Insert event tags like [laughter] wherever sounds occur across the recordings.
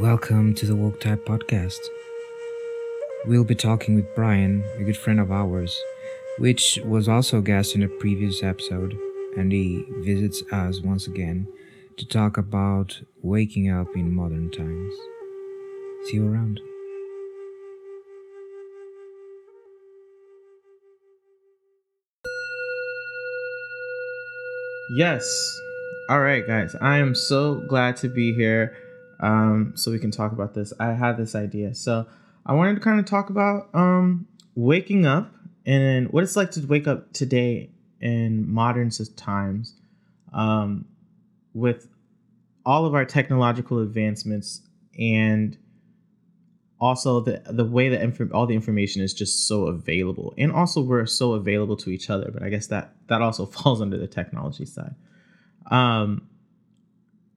Welcome to the Woke Type Podcast. We'll be talking with Brian, a good friend of ours, which was also a guest in a previous episode, and he visits us once again to talk about waking up in modern times. See you around. Yes. All right, guys. I am so glad to be here um, so we can talk about this. I had this idea. So I wanted to kind of talk about um, waking up and what it's like to wake up today in modern times um, with all of our technological advancements and also the the way that inf- all the information is just so available and also we're so available to each other but i guess that that also [laughs] falls under the technology side um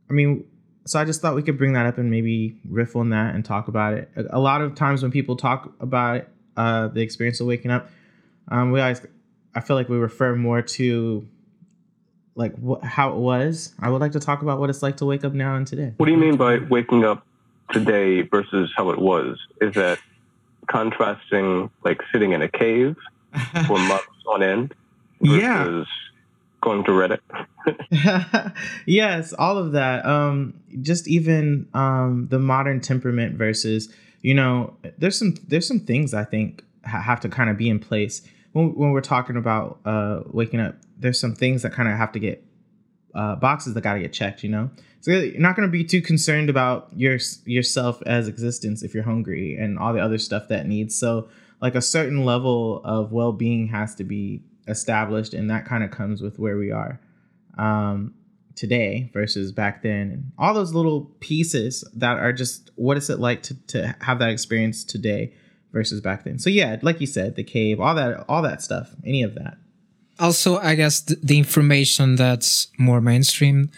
i mean so i just thought we could bring that up and maybe riff on that and talk about it a, a lot of times when people talk about uh the experience of waking up um we always i feel like we refer more to like wh- how it was i would like to talk about what it's like to wake up now and today What do you mean by waking up today versus how it was? Is that contrasting like sitting in a cave [laughs] for months on end versus Yeah. Going to Reddit? [laughs] yes, all of that. Um, just even um, the modern temperament versus, you know, there's some there's some things I think ha- have to kind of be in place when when we're talking about uh, waking up. There's some things that kind of have to get uh, boxes that got to get checked. You know, so you're not going to be too concerned about your yourself as existence if you're hungry and all the other stuff that needs. So like a certain level of well being has to be established, and that kind of comes with where we are um, today versus back then, and all those little pieces that are just what is it like to to have that experience today versus back then. So yeah, like you said, the cave, all that, all that stuff, any of that. Also, I guess the, the information that's more mainstream,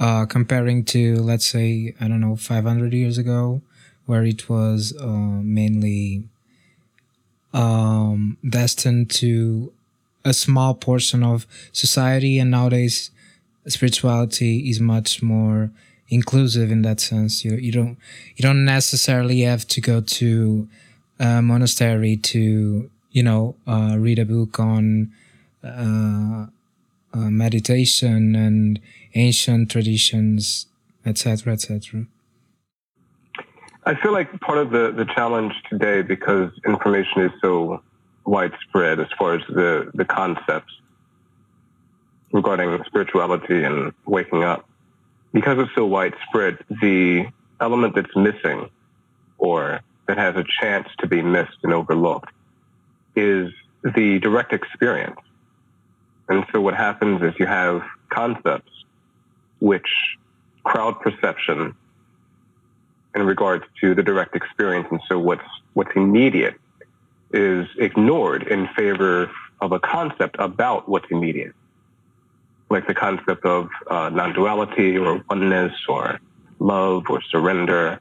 uh, comparing to, let's say, I don't know, 500 years ago, where it was uh, mainly um, destined to a small portion of society, and nowadays spirituality is much more inclusive in that sense. You you don't you don't necessarily have to go to a monastery to you know uh, read a book on uh, uh, meditation and ancient traditions, etc., etc. I feel like part of the, the challenge today, because information is so widespread as far as the, the concepts regarding spirituality and waking up, because it's so widespread, the element that's missing or that has a chance to be missed and overlooked is the direct experience. And so what happens is you have concepts which crowd perception in regards to the direct experience. And so what's, what's immediate is ignored in favor of a concept about what's immediate. Like the concept of uh, non-duality or oneness or love or surrender.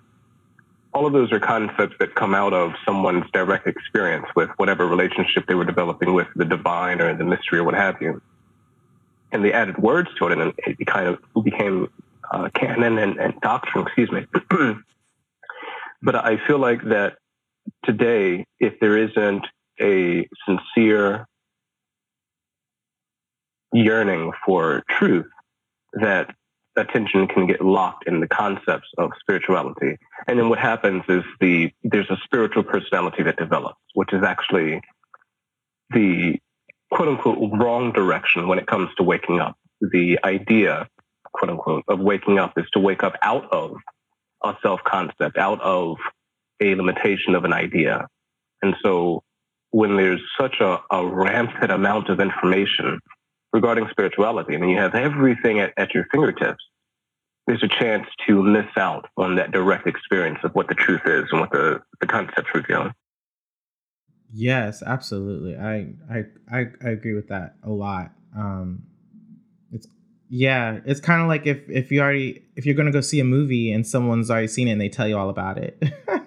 All of those are concepts that come out of someone's direct experience with whatever relationship they were developing with the divine or the mystery or what have you. And they added words to it and it kind of became uh, canon and, and doctrine, excuse me. [clears throat] but I feel like that today, if there isn't a sincere yearning for truth, that attention can get locked in the concepts of spirituality. And then what happens is the there's a spiritual personality that develops, which is actually the quote unquote wrong direction when it comes to waking up. The idea, quote unquote, of waking up is to wake up out of a self concept, out of a limitation of an idea. And so when there's such a, a rampant amount of information regarding spirituality, I mean, you have everything at, at your fingertips, there's a chance to miss out on that direct experience of what the truth is and what the, the concepts reveal. Yes, absolutely. I I I, I agree with that a lot. Um, yeah, it's kind of like if if you already if you're gonna go see a movie and someone's already seen it and they tell you all about it,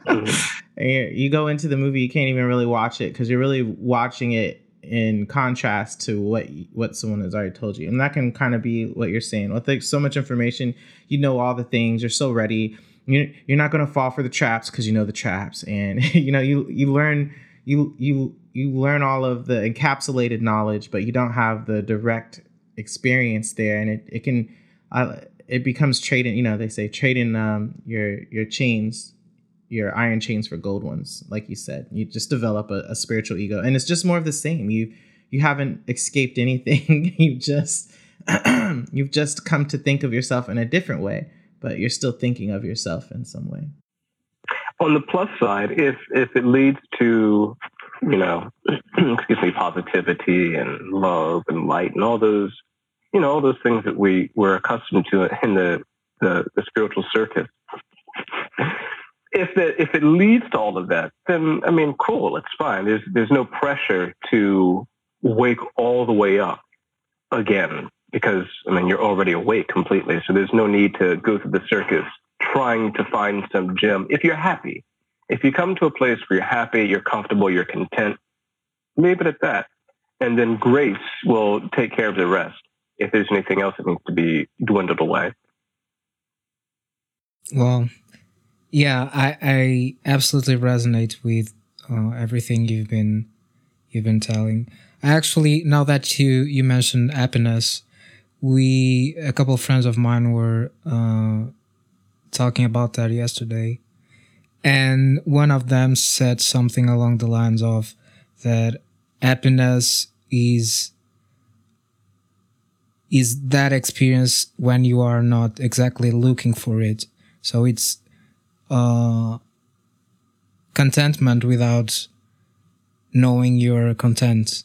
Mhm. [laughs] and you, go into the movie, you can't even really watch it because you're really watching it in contrast to what what someone has already told you, and that can kind of be what you're saying. With like so much information, you know all the things, you're so ready, you you're not going to fall for the traps because you know the traps, and [laughs] you know you you learn you you you learn all of the encapsulated knowledge, but you don't have the direct experience there, and it it can. Uh, it becomes trading. You know, they say trading um, your your chains, your iron chains for gold ones. Like you said, you just develop a, a spiritual ego, and it's just more of the same. You you haven't escaped anything. [laughs] you just [clears throat] you've just come to think of yourself in a different way, but you're still thinking of yourself in some way. On the plus side, if if it leads to you know, [clears throat] excuse me, positivity and love and light and all those, you know, all those things that we were accustomed to in the the, the spiritual circuit. if that if it leads to all of that, then I mean, cool, it's fine. There's there's no pressure to wake all the way up again because I mean you're already awake completely. So there's no need to go through the circus trying to find some gem. If you're happy, if you come to a place where you're happy, you're comfortable, you're content, leave it at that. And then grace will take care of the rest if there's anything else that needs to be dwindled away. Well, yeah, I, I absolutely resonate with uh, everything you've been you've been telling. Actually, now that you you mentioned happiness, we a couple of friends of mine were uh, talking about that yesterday, and one of them said something along the lines of that happiness is is that experience when you are not exactly looking for it. So it's uh, contentment without knowing you're content.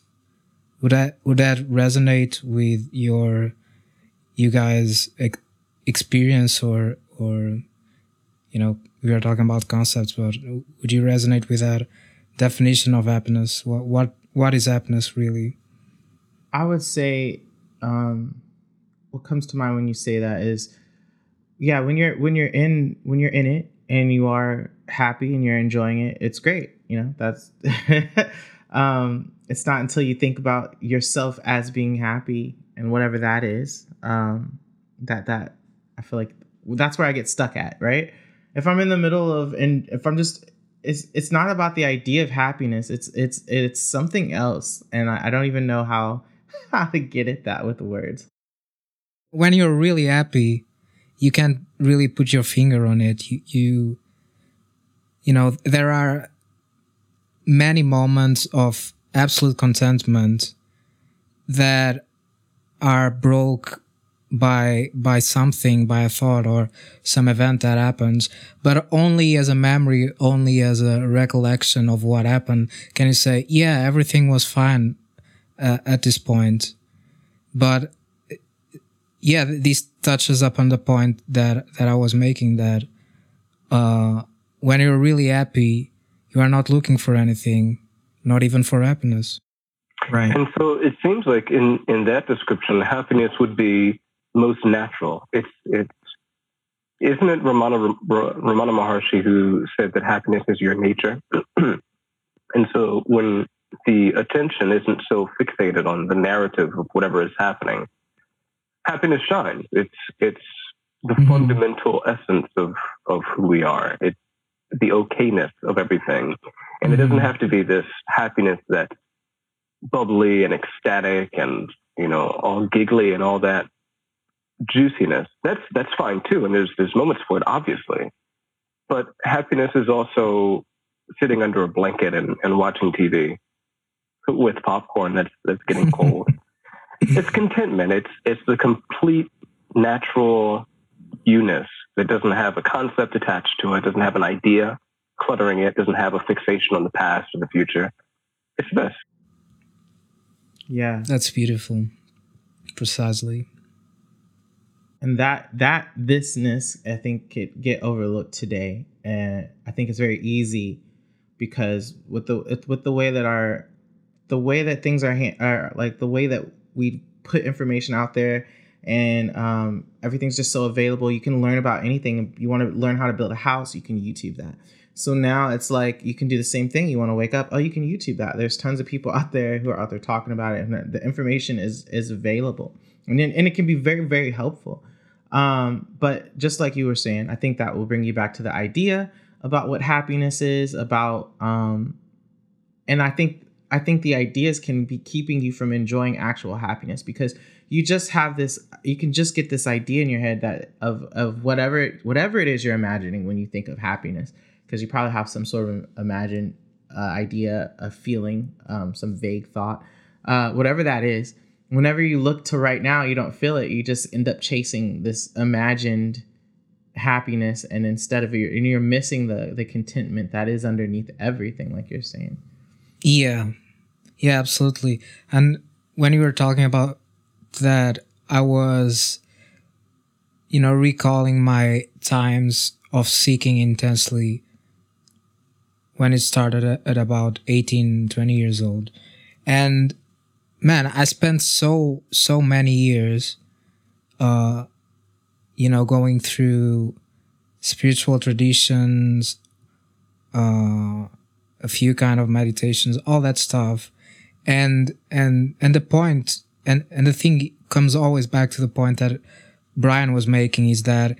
Would that would that resonate with your you guys ex- experience or or you know we are talking about concepts, but would you resonate with that definition of happiness? What what what is happiness really? I would say um, what comes to mind when you say that is yeah when you're when you're in when you're in it and you are happy and you're enjoying it it's great you know that's [laughs] um, it's not until you think about yourself as being happy and whatever that is um, that that i feel like that's where i get stuck at right? If i'm in the middle of and if i'm just it's it's not about the idea of happiness it's it's it's something else and i, I don't even know how [laughs] how to get at that with words. When you're really happy you can't really put your finger on it. You you you know there are many moments of absolute contentment that are broke by by something by a thought or some event that happens but only as a memory only as a recollection of what happened. Can you say yeah everything was fine uh, at this point. But yeah this touches upon the point that that i was making that uh when you're really happy you are not looking for anything not even for happiness. Right. And so it seems like in in that description happiness would be most natural. It's it's isn't it Ramana Ramana Maharshi who said that happiness is your nature, [clears throat] and so when the attention isn't so fixated on the narrative of whatever is happening, happiness shines. It's it's the mm-hmm. fundamental essence of of who we are. It's the okayness of everything, and mm-hmm. it doesn't mm-hmm. have to be this happiness that's bubbly and ecstatic and you know all giggly and all that juiciness. That's that's fine too, and there's there's moments for it, obviously. But happiness is also sitting under a blanket and, and watching TV with popcorn that's that's getting cold. [laughs] it's contentment. It's it's the complete natural you-ness that doesn't have a concept attached to it, doesn't have an idea cluttering it, doesn't have a fixation on the past or the future. It's this. Yeah. That's beautiful. Precisely and that that thisness i think could get overlooked today and i think it's very easy because with the with the way that our the way that things are, are like the way that we put information out there and um, everything's just so available you can learn about anything. You want to learn how to build a house you can youtube that. So now it's like you can do the same thing. You want to wake up oh you can youtube that. There's tons of people [laughs] out there who are out there talking about it and the information is is available. And, and it can be very very helpful. Um, but just like you were saying, I think that will bring you back to the idea about what happiness is about. Um, and I think I think the ideas can be keeping you from enjoying actual happiness because you just have this you can just get this idea in your head that of of whatever whatever it is you're imagining when you think of happiness because you probably have some sort of imagined uh, idea a feeling um, some vague thought uh, whatever that is. Whenever you look to right now you don't feel it. You just end up chasing this imagined happiness and instead of your and you're missing the the contentment that is underneath everything like you're saying yeah. Yeah absolutely. And when you were talking about that i was you know recalling my times of seeking intensely when it started at, about 18 20 years old. And man i spent so so many years uh you know going through spiritual traditions uh a few kind of meditations all that stuff. And and and the point and and the thing comes always back to the point that brian was making is that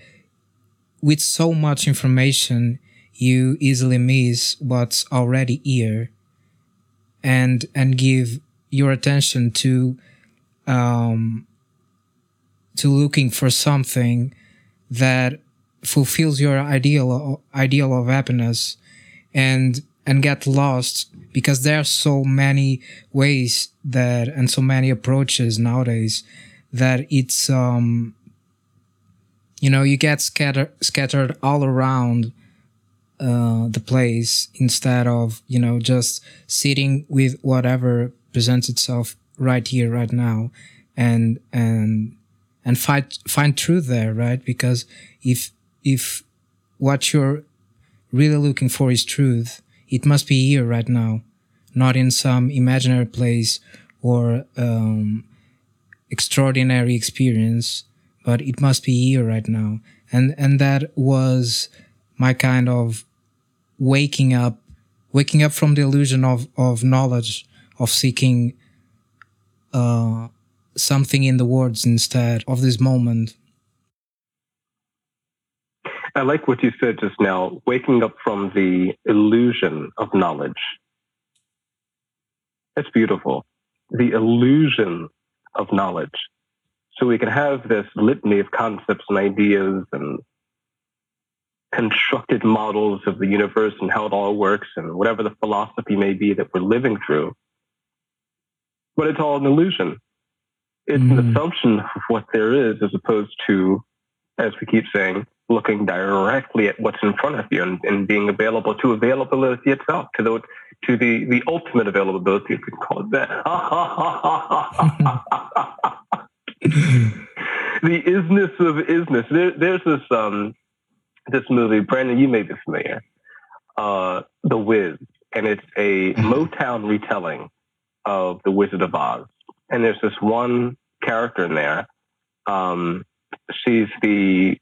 with so much information you easily miss what's already here and and give your attention to um to looking for something that fulfills your ideal ideal of happiness. And and get lost because there are so many ways that and so many approaches nowadays that it's um you know you get scattered scattered all around uh, the place instead of you know just sitting with whatever presents itself right here right now and and and find find truth there right? Because if if what you're really looking for is truth it must be here right now. Not in some imaginary place or um, extraordinary experience but it must be here right now. And and that was my kind of waking up waking up from the illusion of of knowledge of seeking uh something in the words instead of this moment I like what you said just now, waking up from the illusion of knowledge. It's beautiful. The illusion of knowledge. So we can have this litany of concepts and ideas and constructed models of the universe and how it all works and whatever the philosophy may be that we're living through. But it's all an illusion. It's mm. an assumption of what there is as opposed to, as we keep saying, looking directly at what's in front of you and, and being available to availability itself, to the to the, the ultimate availability, if we can call it [laughs] that. the isness of isness. There, there's this um, this movie, Brandon, you may be familiar, uh, The Wiz, and it's a mm-hmm. Motown retelling of The Wizard of Oz. And there's this one character in there. Um, she's the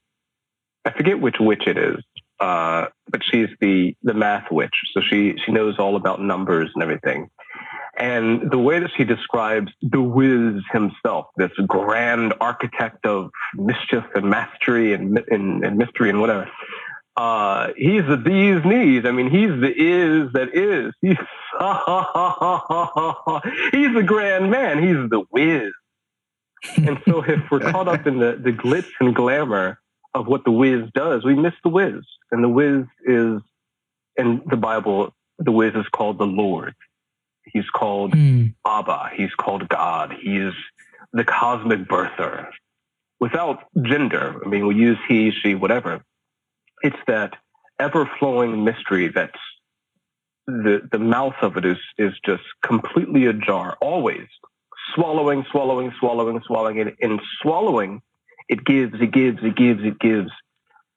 I forget which witch it is, uh, but she's the the math witch. So she she knows all about numbers and everything. And the way that she describes the Wiz himself, this grand architect of mischief and mastery and, and, and mystery and whatever, uh, he's the these knees. I mean, he's the is that is. [laughs] He's, he's the grand man. He's the Wiz. and so if we're caught up in the, the glitz and glamour of what the Wiz does, we miss the Wiz. And the Wiz is, in the Bible, the Wiz is called the Lord. He's called mm. Abba. He's called God. He's the cosmic birther. Without gender, I mean, we use he, she, whatever. It's that ever flowing mystery that's the, the mouth of it is, is just completely ajar, always swallowing, swallowing, swallowing, swallowing. And in swallowing, it gives, it gives, it gives, it gives.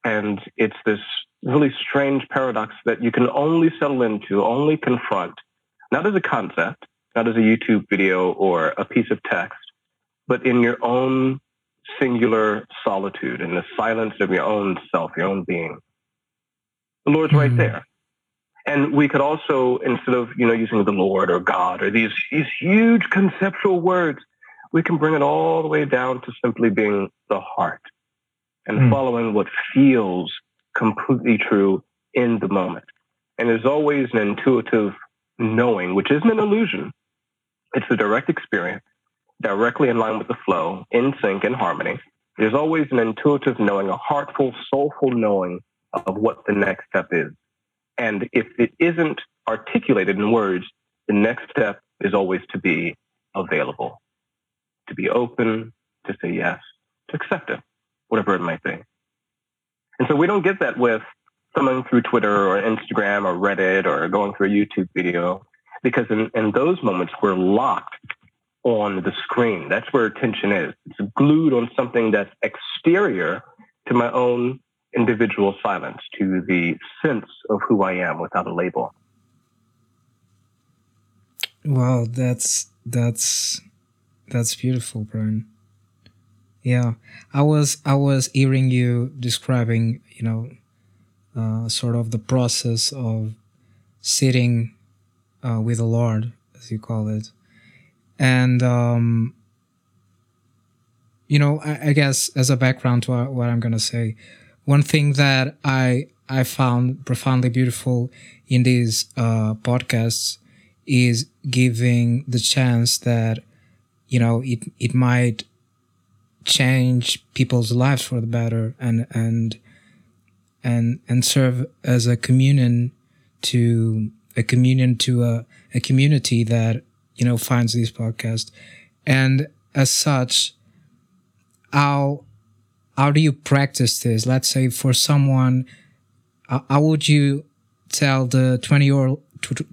And it's this really strange paradox that you can only settle into, only confront, not as a concept, not as a YouTube video or a piece of text, but in your own singular solitude, in the silence of your own self, your own being. The Lord's mm-hmm. right there. And we could also, instead of, you know, using the Lord or God or these, these huge conceptual words, we can bring it all the way down to simply being the heart. and mm. following what feels completely true in the moment. And there's always an intuitive knowing, which isn't an illusion. It's a direct experience, directly in line with the flow, in sync, in harmony. There's always an intuitive knowing, a heartful, soulful knowing of what the next step is. And if it isn't articulated in words, the next step is always to be available, to be open, to say yes, to accept it, whatever it might be. And so we don't get that with someone through Twitter or Instagram or Reddit or going through a YouTube video, because in, in those moments we're locked on the screen. That's where attention is. It's glued on something that's exterior to my own individual silence, to the sense of who I am without a label. Wow, that's that's that's beautiful, Brian. Yeah, I was I was hearing you describing, you know, uh, sort of the process of sitting uh, with the Lord, as you call it, and um, you know, I, I, guess as a background to what I'm gonna say, one thing that I I found profoundly beautiful in these uh, podcasts is giving the chance that you know it it might change people's lives for the better and and and and serve as a communion to a communion to a, a community that you know finds these podcasts and as such how how do you practice this? Let's say for someone how would you tell the 20 year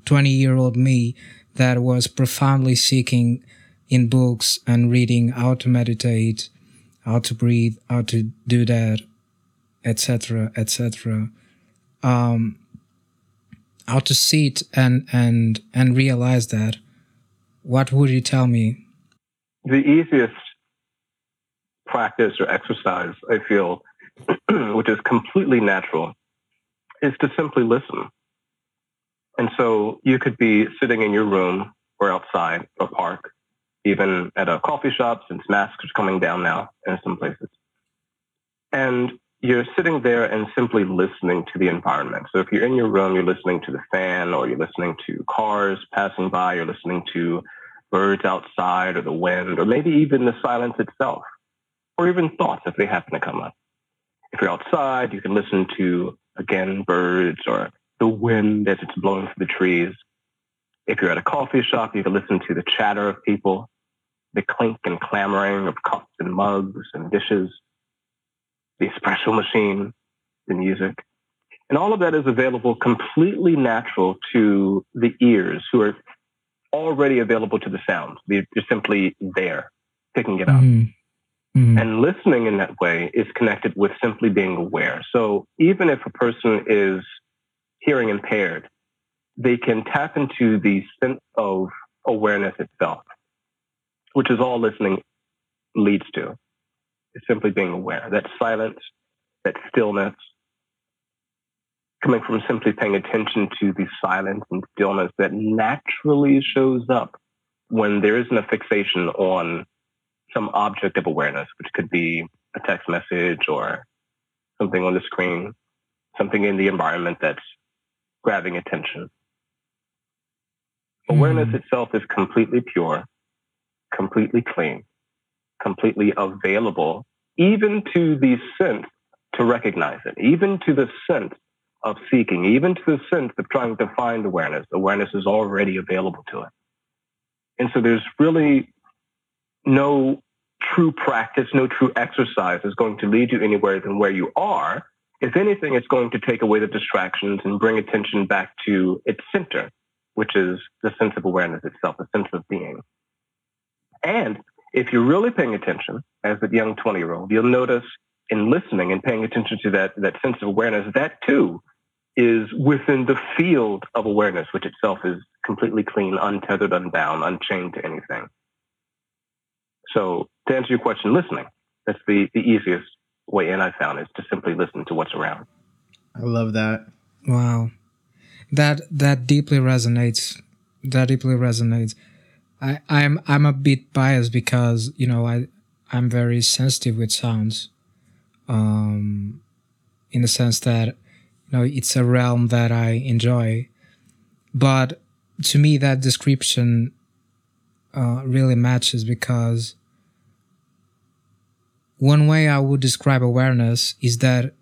20 year old me that was profoundly seeking in books and reading how to meditate, how to breathe, how to do that, etc., etc. Um, how to sit and and and realize that. What would you tell me? The easiest practice or exercise I feel, [clears throat] which is completely natural, is to simply listen. And so you could be sitting in your room or outside a park, even at a coffee shop, since masks are coming down now in some places. And you're sitting there and simply listening to the environment. So if you're in your room, you're listening to the fan or you're listening to cars passing by, you're listening to birds outside or the wind, or maybe even the silence itself, or even thoughts if they happen to come up. If you're outside, you can listen to, again, birds or the wind as it's blowing through the trees. If you're at a coffee shop, you can listen to the chatter of people, the clink and clamoring of cups and mugs and dishes, the espresso machine, the music. And all of that is available completely natural to the ears who are already available to the sound. They're simply there, picking it up. Mm-hmm. Mm-hmm. And listening in that way is connected with simply being aware. So even if a person is hearing impaired, they can tap into the sense of awareness itself, which is all listening leads to. It's simply being aware. That silence, that stillness, coming from simply paying attention to the silence and stillness that naturally shows up when there isn't a fixation on some object of awareness, which could be a text message or something on the screen, something in the environment that's grabbing attention. Awareness mm. itself is completely pure, completely clean, completely available, even to the sense to recognize it, even to the sense of seeking, even to the sense of trying to find awareness. Awareness is already available to it. And so there's really no true practice, no true exercise is going to lead you anywhere than where you are if anything, it's going to take away the distractions and bring attention back to its center, which is the sense of awareness itself, the sense of being. And if you're really paying attention as a young 20 year old, you'll notice in listening and paying attention to that, that sense of awareness, that too is within the field of awareness, which itself is completely clean, untethered, unbound, unchained to anything. So to answer your question, listening, that's the, the easiest way in I found is to simply listen to what's around. I love that. Wow. That that deeply resonates. That deeply resonates. I, I'm I'm a bit biased because, you know, I I'm very sensitive with sounds. um, in the sense that you know it's a realm that I enjoy. But to me, that description uh, really matches because one way I would describe awareness is that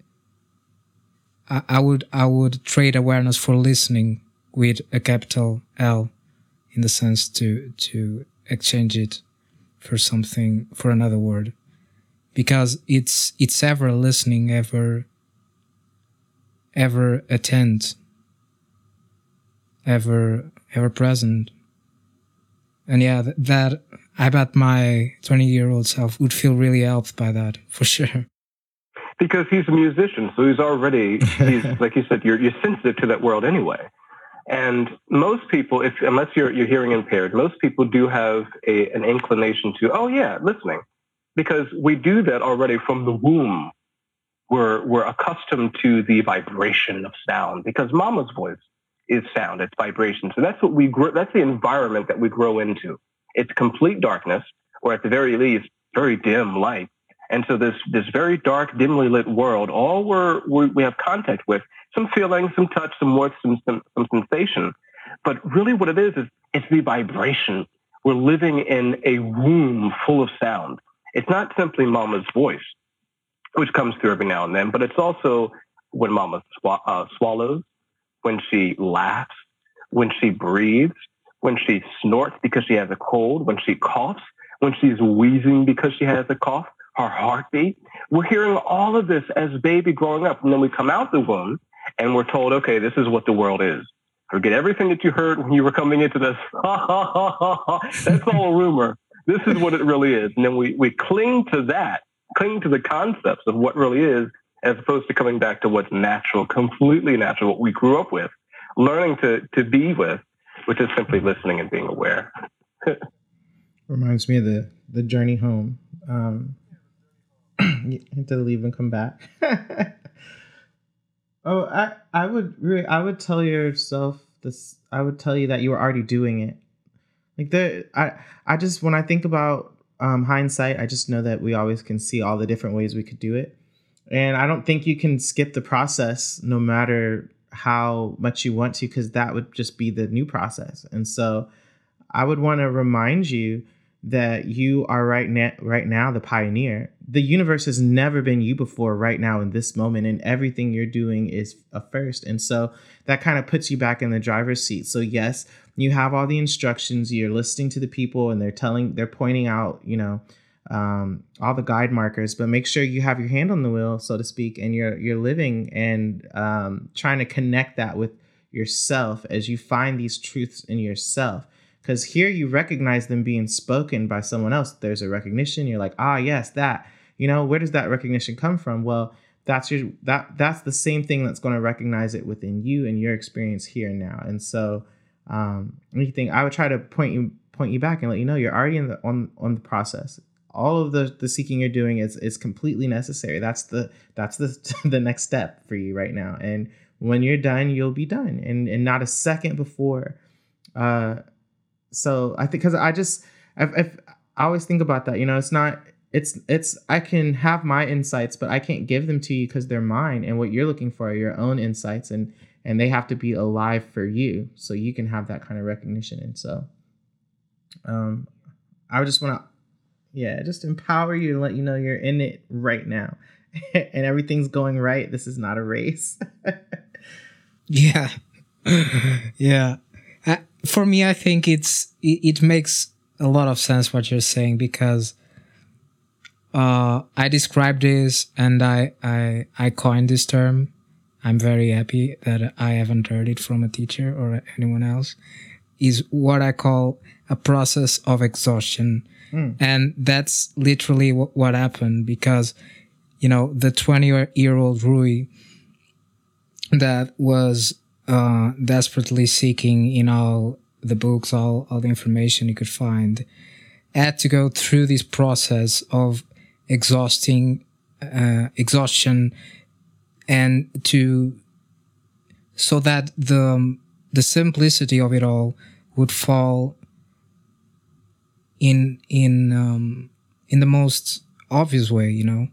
I, I would I would trade awareness for listening with a capital L, in the sense to to exchange it for something for another word, because it's it's ever listening, ever ever attent, ever ever present, and yeah, that, that I bet my 20 year old self would feel really helped by that for sure. Because he's a musician, so he's already, he's [laughs] like you said, you're, you're sensitive to that world anyway. And most people, if unless you're, you're hearing impaired, most people do have a, an inclination to, oh yeah, listening, because we do that already from the womb. We're, we're accustomed to the vibration of sound because mama's voice is sound, it's vibration. So that's what we grow, that's the environment that we grow into. It's complete darkness, or at the very least, very dim light. And so this, this very dark, dimly lit world, all we're, we have contact with, some feeling, some touch, some warmth, some, some, some sensation. But really what it is, is it's the vibration. We're living in a room full of sound. It's not simply mama's voice, which comes through every now and then, but it's also when mama sw- uh, swallows, when she laughs, when she breathes, when she snorts because she has a cold, when she coughs, when she's wheezing because she has a cough, her heartbeat. We're hearing all of this as baby growing up. And then we come out the womb and we're told, okay, this is what the world is. Forget everything that you heard when you were coming into this. [laughs] That's all a rumor. This is what it really is. And then we, we cling to that, cling to the concepts of what really is, as opposed to coming back to what's natural, completely natural, what we grew up with, learning to, to be with, which is simply listening and being aware. [laughs] Reminds me of the, the journey home. Um, you have to leave and come back. [laughs] oh, I, I would really, I would tell yourself this. I would tell you that you were already doing it. Like the, I, I just when I think about um, hindsight, I just know that we always can see all the different ways we could do it, and I don't think you can skip the process, no matter how much you want to, because that would just be the new process. And so, I would want to remind you that you are right now right now the pioneer the universe has never been you before right now in this moment and everything you're doing is a first. And so that kind of puts you back in the driver's seat. So yes you have all the instructions you're listening to the people and they're telling they're pointing out you know um, all the guide markers but make sure you have your hand on the wheel so to speak and you're you're living and um, trying to connect that with yourself as you find these truths in yourself. Because here you recognize them being spoken by someone else. There's a recognition. You're like ah yes that you know where does that recognition come from? Well that's your that that's the same thing that's going to recognize it within you and your experience here and now. And so um anything i would try to point you point you back and let you know you're already in the on on the process. All of the the seeking you're doing is is completely necessary. That's the that's the [laughs] the next step for you right now. And when you're done you'll be done. And and not a second before uh so I think because I just I've, I've, I always think about that. You know, it's not it's it's I can have my insights, but I can't give them to you because they're mine. And what you're looking for are your own insights, and and they have to be alive for you, so you can have that kind of recognition. And so, um, I just want to, yeah, just empower you and let you know you're in it right now, [laughs] and everything's going right. This is not a race. [laughs] yeah, [laughs] yeah for me, I think it's it, it, makes a lot of sense what you're saying because uh, I described this and I, I I coined this term. I'm very happy that I haven't heard it from a teacher or anyone else. Is what I call a process of exhaustion, mm. and that's literally what, what happened because you know the 20 year old Rui that was uh, desperately seeking in all the books, all, all the information he could find, had to go through this process of exhausting, uh, exhaustion and to, so that the, the simplicity of it all would fall in, in, um, in the most obvious way, you know,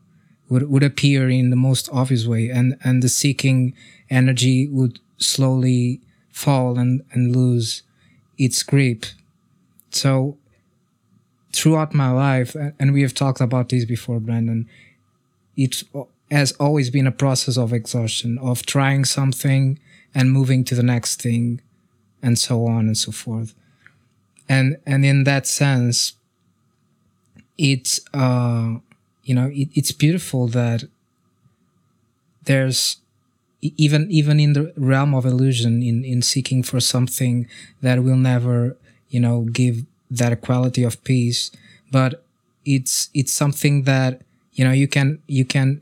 would, would appear in the most obvious way. And and the seeking energy would slowly fall and and lose its grip. So throughout my life and we have talked about this before brandon it has always been a process of exhaustion of trying something and moving to the next thing and so on and so forth. And and in that sense it's uh you know it, it's beautiful that there's even even in the realm of illusion in in seeking for something that will never you know give that quality of peace but it's it's something that you know you can you can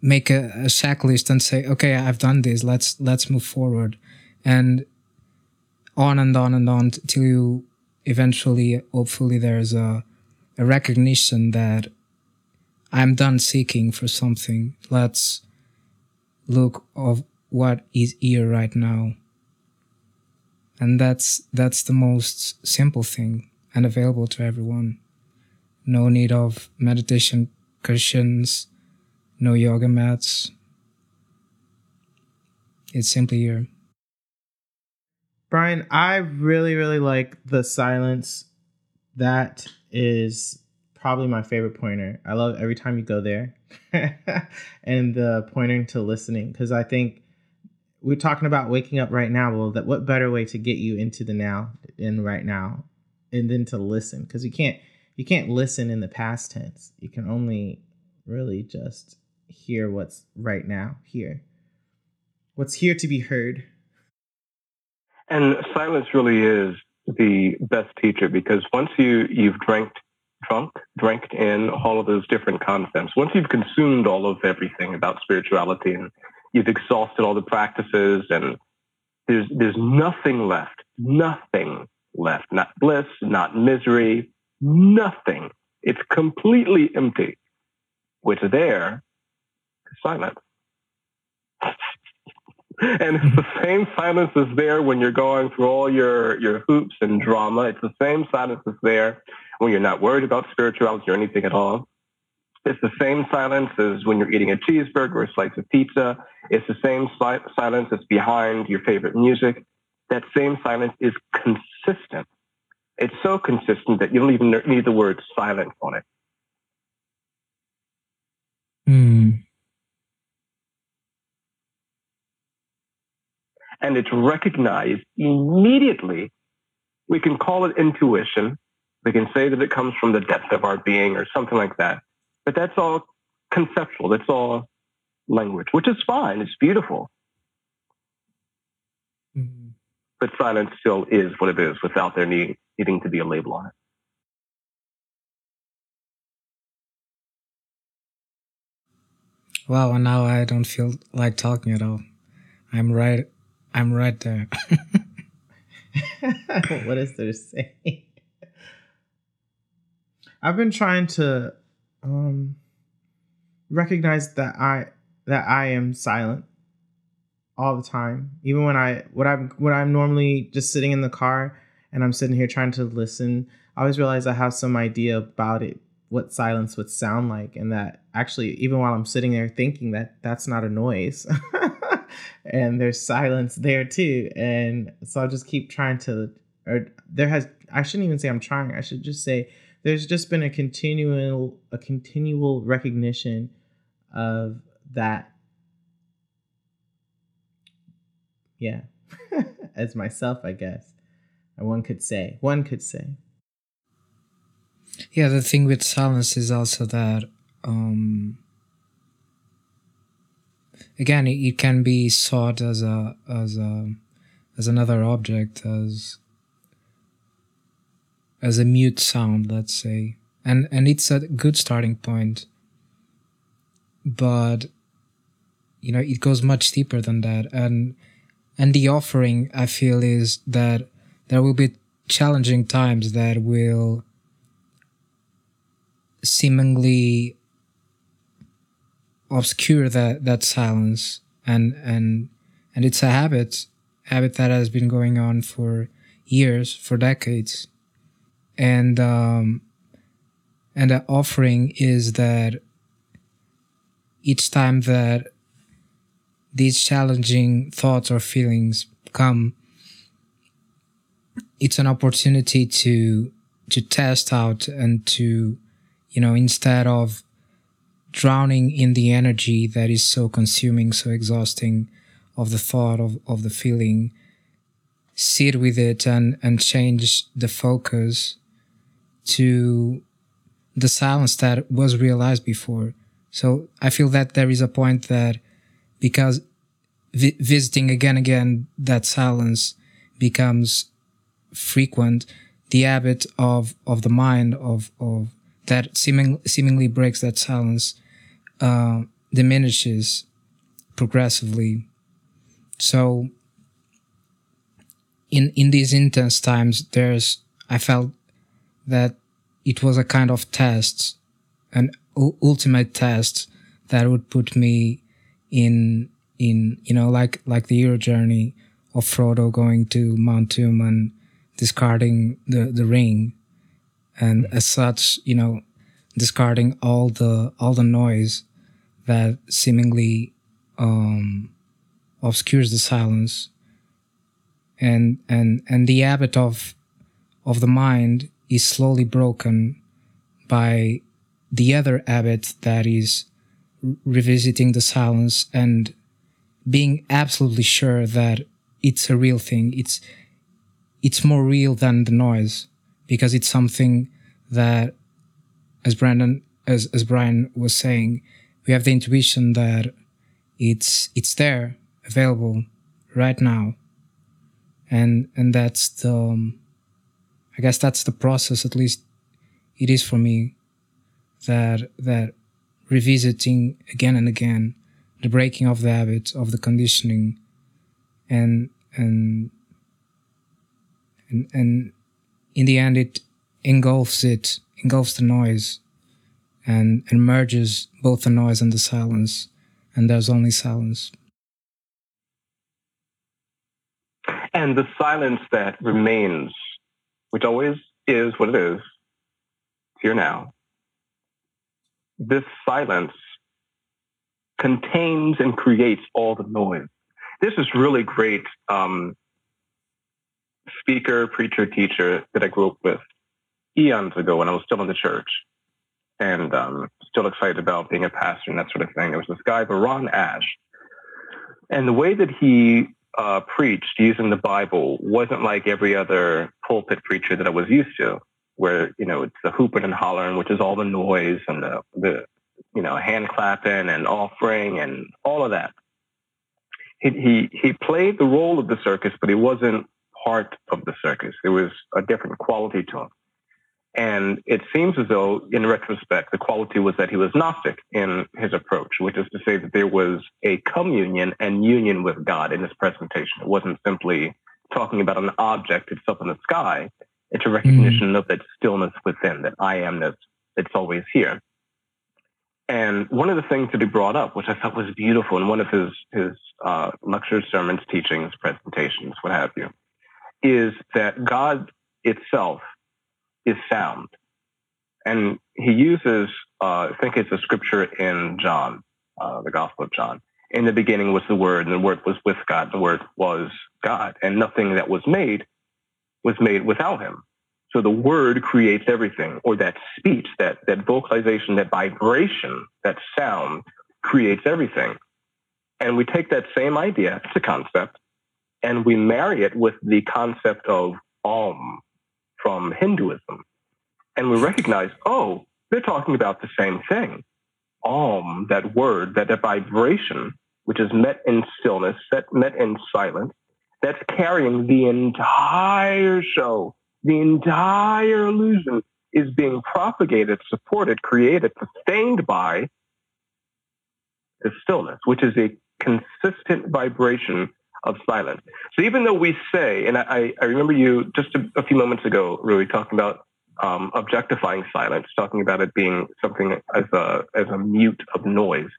make a, a checklist and say okay i've done this let's let's move forward and on and on and on till you eventually hopefully there's a, a recognition that I'm done seeking for something. Let's look of what is here right now. And that's that's the most simple thing and available to everyone. No need of meditation cushions, no yoga mats. It's simply here. Brian, I really, really like the silence. That is probably my favorite pointer. I love every time you go there [laughs] and the pointing to listening because I think we're talking about waking up right now. Well, that what better way to get you into the now in right now and then to listen because you can't you can't listen in the past tense. You can only really just hear what's right now here. What's here to be heard. And silence really is the best teacher because once you you've drank drunk, drank in all of those different concepts. Once you've consumed all of everything about spirituality and you've exhausted all the practices and there's there's nothing left, nothing left, not bliss, not misery, nothing. It's completely empty. What's there is silence. [laughs] and it's the [laughs] same silence that's there when you're going through all your, your hoops and drama. It's the same silence that's there when you're not worried about spirituality or anything at all. It's the same silence as when you're eating a cheeseburger or a slice of pizza. It's the same si- silence that's behind your favorite music. That same silence is consistent. It's so consistent that you don't even need the word silence on it. Hmm. And it's recognized immediately. We can call it intuition. We can say that it comes from the depth of our being or something like that. But that's all conceptual. That's all language, which is fine. It's beautiful. Mm-hmm. But silence still is what it is without there need, needing to be a label on it. Wow, and now I don't feel like talking at all. I'm right I'm right there. [laughs] what is there to say? [laughs] I've been trying to um, recognize that I that I am silent all the time. Even when I what I'm when I'm normally just sitting in the car and I'm sitting here trying to listen, I always realize I have some idea about it, what silence would sound like, and that actually even while I'm sitting there thinking that that's not a noise. [laughs] and there's silence there too. And so I'll just keep trying to or there has I shouldn't even say I'm trying. I should just say there's just been a continual a continual recognition of that. Yeah. [laughs] As myself i guess. And one could say. One could say. Yeah the thing with silence is also that um again it, it can be sought as a as a as another object as as a mute sound, let's say. And and it's a good starting point. But you know, it goes much deeper than that. And and the offering I feel is that there will be challenging times that will seemingly obscure that that silence and and and it's a habit habit that has been going on for years for decades and um, and the offering is that each time that these challenging thoughts or feelings come, it's an opportunity to to test out and to, you know, instead of drowning in the energy that is so consuming, so exhausting of the thought of, of the feeling, sit with it and, and change the focus to the silence that was realized before. So I feel that there is a point that because vi- visiting again again that silence becomes frequent, the habit of of the mind of of that seeming, seemingly breaks that silence uh, diminishes progressively. So in in these intense times, there's I felt that it was a kind of test, an ultimate test that would put me in in you know like like the hero journey of Frodo going to Mount Doom and discarding the the ring, and as such, you know, discarding all the all the noise that seemingly um, obscures the silence. And and and the habit of of the mind is slowly broken by the other abbot that is revisiting the silence and being absolutely sure that it's a real thing. It's it's more real than the noise because it's something that as brandon as as brian was saying we have the intuition that it's it's there available right now. And and that's the um, i guess that's the process at least it is for me that that revisiting again and again the breaking of the habit of the conditioning and and and, and in the end it engulfs it engulfs the noise and, and merges both the noise and the silence, and there's only silence. And the silence that remains, which always is what it is, here now, this silence contains and creates all the noise. This is really great um, speaker, preacher, teacher that I grew up with eons ago when I was still in the church and um, still excited about being a pastor and that sort of thing. There was this guy, Baron Ash, and the way that he uh, preached using the Bible wasn't like every other pulpit preacher that I was used to, where you know it's the hooping and hollering, which is all the noise and the the you know hand clapping and offering and all of that. He he he played the role of the circus, but he wasn't part of the circus. There was a different quality to him. And it seems as though, in retrospect, the quality was that he was Gnostic in his approach, which is to say that there was a communion and union with God in his presentation. It wasn't simply talking about an object itself in the sky. It's a recognition mm. of that stillness within, that I amness, it's always here. And one of the things that he brought up, which I thought was beautiful in one of his, his uh, lectures, sermons, teachings, presentations, what have you, is that God itself is sound. And he uses, uh, I think it's a scripture in John, uh, the Gospel of John. In the beginning was the Word, and the Word was with God, and the Word was God, and nothing that was made was made without him. So the Word creates everything, or that speech, that, that vocalization, that vibration, that sound creates everything. And we take that same idea, it's a concept, and we marry it with the concept of Om, from Hinduism. And we recognize, oh, they're talking about the same thing. Om, that word, that, that vibration, which is met in stillness, set, met in silence, that's carrying the entire show. The entire illusion is being propagated, supported, created, sustained by the stillness, which is a consistent vibration of silence. So even though we say, and I, I remember you just a, a, few moments ago, Rui, talking about um, objectifying silence, talking about it being something as a as a mute of noise.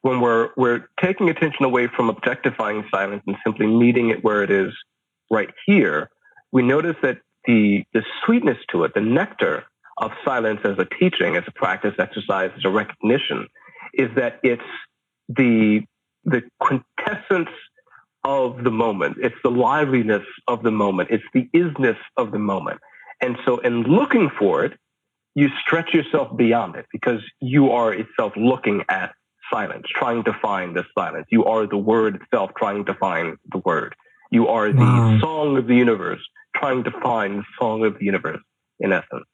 When we're we're taking attention away from objectifying silence and simply meeting it where it is right here, we notice that the the sweetness to it, the nectar of silence as a teaching, as a practice exercise, as a recognition, is that it's the the quintessence of the moment. It's the liveliness of the moment. It's the isness of the moment. And so in looking for it, you stretch yourself beyond it because you are itself looking at silence, trying to find the silence. You are the word itself, trying to find the word. You are the wow. song of the universe, trying to find the song of the universe, in essence.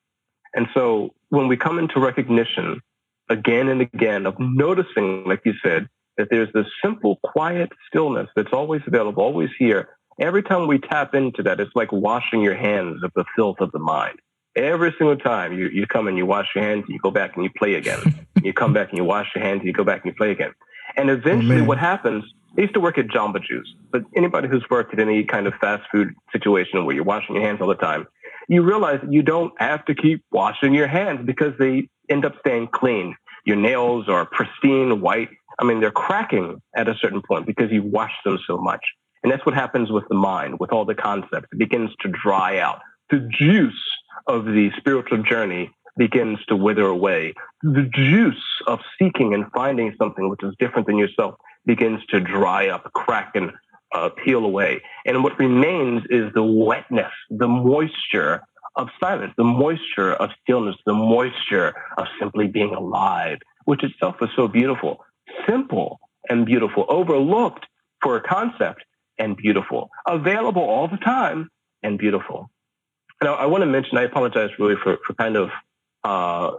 And so when we come into recognition again and again of noticing, like you said, that there's this simple, quiet stillness that's always available, always here. Every time we tap into that, it's like washing your hands of the filth of the mind. Every single time you, you come and you wash your hands, and you go back and you play again. [laughs] you come back and you wash your hands, and you go back and you play again. And eventually, oh, what happens? I used to work at Jamba Juice, but anybody who's worked at any kind of fast food situation where you're washing your hands all the time, you realize you don't have to keep washing your hands because they end up staying clean. Your nails are pristine white. I mean, they're cracking at a certain point because you wash them so much. And that's what happens with the mind, with all the concepts. It begins to dry out. The juice of the spiritual journey begins to wither away. The juice of seeking and finding something which is different than yourself begins to dry up, crack, and uh, peel away. And what remains is the wetness, the moisture of silence, the moisture of stillness, the moisture of simply being alive, which itself is so beautiful, simple and beautiful, overlooked for a concept and beautiful, available all the time and beautiful. Now, I want to mention, I apologize really for, for kind of uh,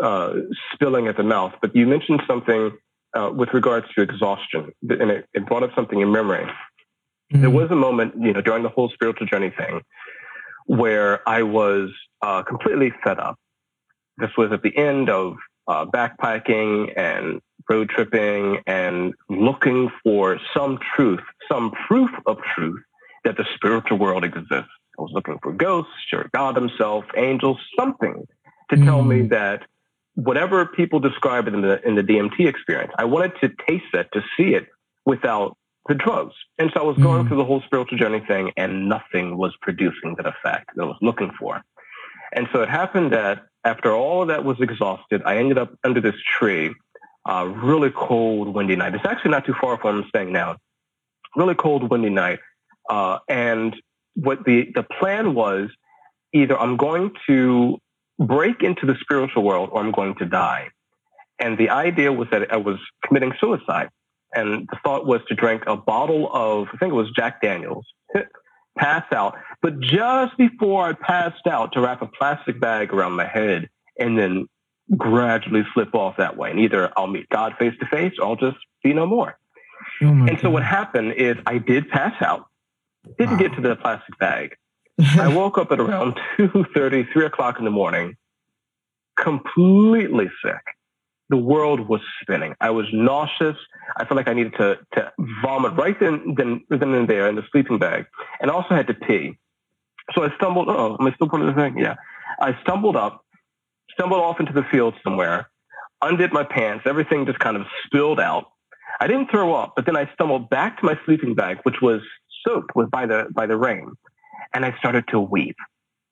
uh, spilling at the mouth, but you mentioned something uh, with regards to exhaustion, and it, it, brought up something in memory. Mm-hmm. There was a moment, you know, during the whole spiritual journey thing, where I was uh, completely fed up. This was at the end of uh, backpacking and road tripping and looking for some truth, some proof of truth that the spiritual world exists. I was looking for ghosts or God Himself, angels, something to mm. tell me mm. that whatever people describe in the in the DMT experience, I wanted to taste that, to see it without the drugs. And so I was going mm. through the whole spiritual journey thing, and nothing was producing that effect that I was looking for. And so it happened that after all that was exhausted, I ended up under this tree, uh, really cold, windy night. It's actually not too far from where I'm staying now. Really cold, windy night. Uh, and what the, the plan was either I'm going to break into the spiritual world or I'm going to die. And the idea was that I was committing suicide. And the thought was to drink a bottle of, I think it was Jack Daniels, [laughs] pass out. But just before I passed out, to wrap a plastic bag around my head and then gradually slip off that way. And either I'll meet God face to face or I'll just be no more. Oh and God. so what happened is I did pass out, didn't wow. get to the plastic bag. [laughs] I woke up at around 2.30, 3 o'clock in the morning, completely sick. The world was spinning. I was nauseous. I felt like I needed to, to vomit right then, then, then and there in the sleeping bag. And also had to pee. So I stumbled, oh, am I still part of the thing? Yeah. I stumbled up, stumbled off into the field somewhere, undid my pants. Everything just kind of spilled out. I didn't throw up, but then I stumbled back to my sleeping bag, which was soaked with by the by the rain and I started to weep.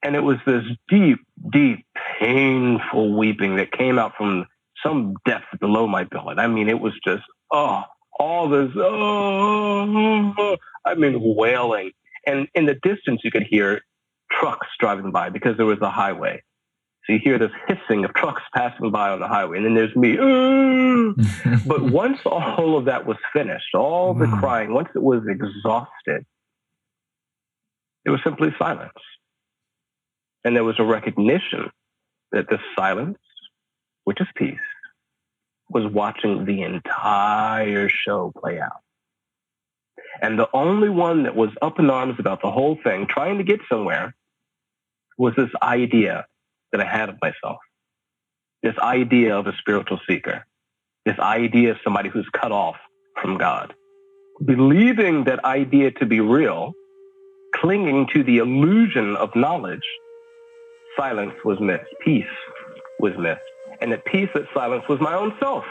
And it was this deep, deep, painful weeping that came out from some depth below my belly. I mean, it was just, oh, all this, oh, I mean, wailing. And in the distance, you could hear trucks driving by because there was a highway. So you hear this hissing of trucks passing by on the highway, and then there's me. [laughs] but once all of that was finished, all the mm. crying, once it was exhausted, it was simply silence. And there was a recognition that the silence, which is peace, was watching the entire show play out. And the only one that was up in arms about the whole thing, trying to get somewhere, was this idea that I had of myself. This idea of a spiritual seeker. This idea of somebody who's cut off from God. Believing that idea to be real clinging to the illusion of knowledge, silence was missed, peace was missed. And the peace that silence was my own self.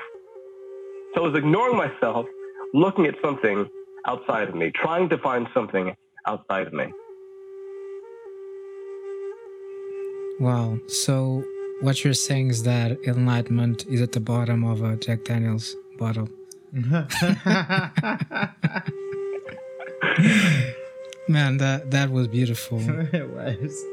So I was ignoring myself, looking at something outside of me, trying to find something outside of me. Wow. So what you're saying is that enlightenment is at the bottom of a Jack Daniels bottle. [laughs] [laughs] Man, that that was beautiful. [laughs] it was.